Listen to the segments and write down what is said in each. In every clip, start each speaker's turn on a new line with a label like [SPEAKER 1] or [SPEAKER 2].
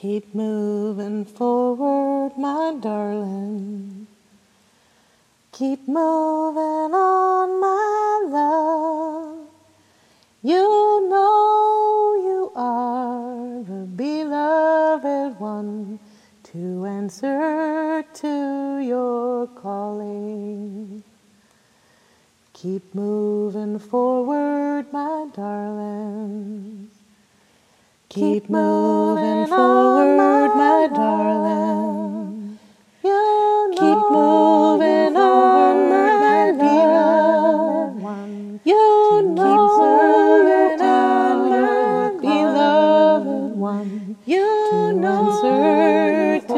[SPEAKER 1] Keep moving forward, my darling. Keep moving on, my love. You know you are the beloved one to answer to your calling. Keep moving forward, my darling. Keep moving forward, my darling.
[SPEAKER 2] You
[SPEAKER 1] Keep moving on, my one.
[SPEAKER 2] You
[SPEAKER 1] Keep
[SPEAKER 2] know
[SPEAKER 1] moving
[SPEAKER 2] you
[SPEAKER 1] on, my beloved one.
[SPEAKER 2] You know
[SPEAKER 1] to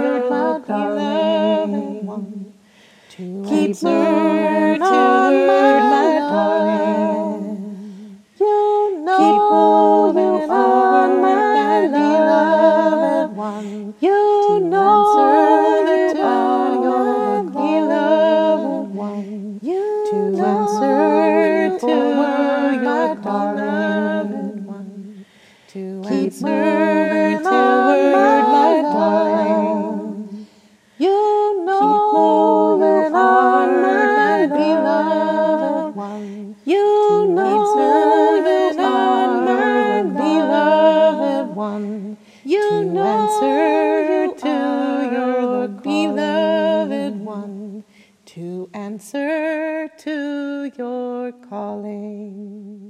[SPEAKER 1] your beloved one.
[SPEAKER 2] Keep moving on, my You
[SPEAKER 1] To
[SPEAKER 2] know
[SPEAKER 1] to
[SPEAKER 2] are
[SPEAKER 1] your
[SPEAKER 2] my
[SPEAKER 1] beloved one.
[SPEAKER 2] You
[SPEAKER 1] To answer to
[SPEAKER 2] you
[SPEAKER 1] your beloved one. To
[SPEAKER 2] Keep
[SPEAKER 1] answer to your
[SPEAKER 2] my
[SPEAKER 1] darling.
[SPEAKER 2] You know
[SPEAKER 1] moving
[SPEAKER 2] you are
[SPEAKER 1] on, my
[SPEAKER 2] my
[SPEAKER 1] beloved
[SPEAKER 2] beloved.
[SPEAKER 1] one.
[SPEAKER 2] You know
[SPEAKER 1] answer to
[SPEAKER 2] oh,
[SPEAKER 1] your
[SPEAKER 2] the
[SPEAKER 1] beloved one. To answer to your calling.